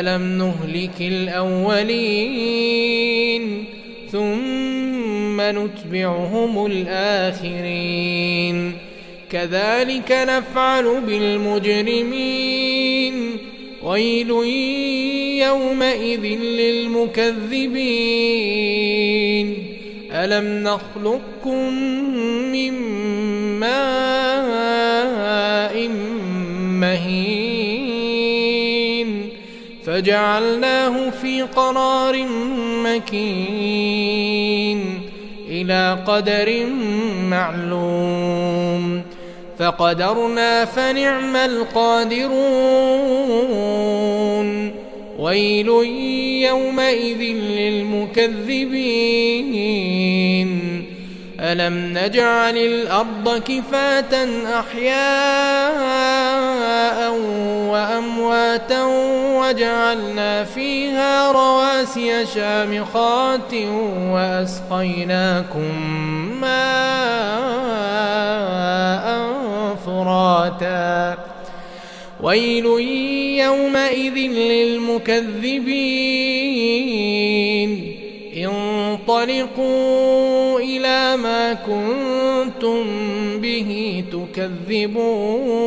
الم نهلك الاولين ثم نتبعهم الاخرين كذلك نفعل بالمجرمين ويل يومئذ للمكذبين الم نخلقكم فجعلناه في قرار مكين إلى قدر معلوم. فقدرنا فنعم القادرون. ويل يومئذ للمكذبين. ألم نجعل الأرض كفاة أحياء وأمواتا وجعلنا فيها رواسي شامخات وأسقيناكم ماء فراتا. ويل يومئذ للمكذبين. انطلقوا إلى ما كنتم به تكذبون.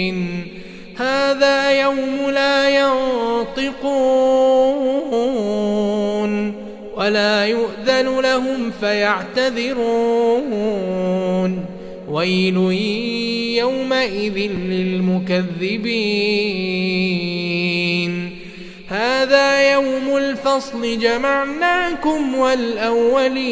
هذا يوم لا ينطقون ولا يؤذن لهم فيعتذرون. ويل يومئذ للمكذبين. هذا يوم الفصل جمعناكم والأولين.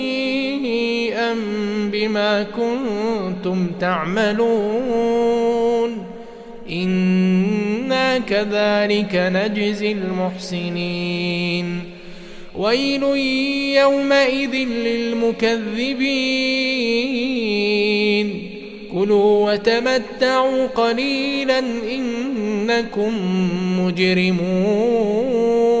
بما كنتم تعملون. إنا كذلك نجزي المحسنين. ويل يومئذ للمكذبين. كلوا وتمتعوا قليلا إنكم مجرمون.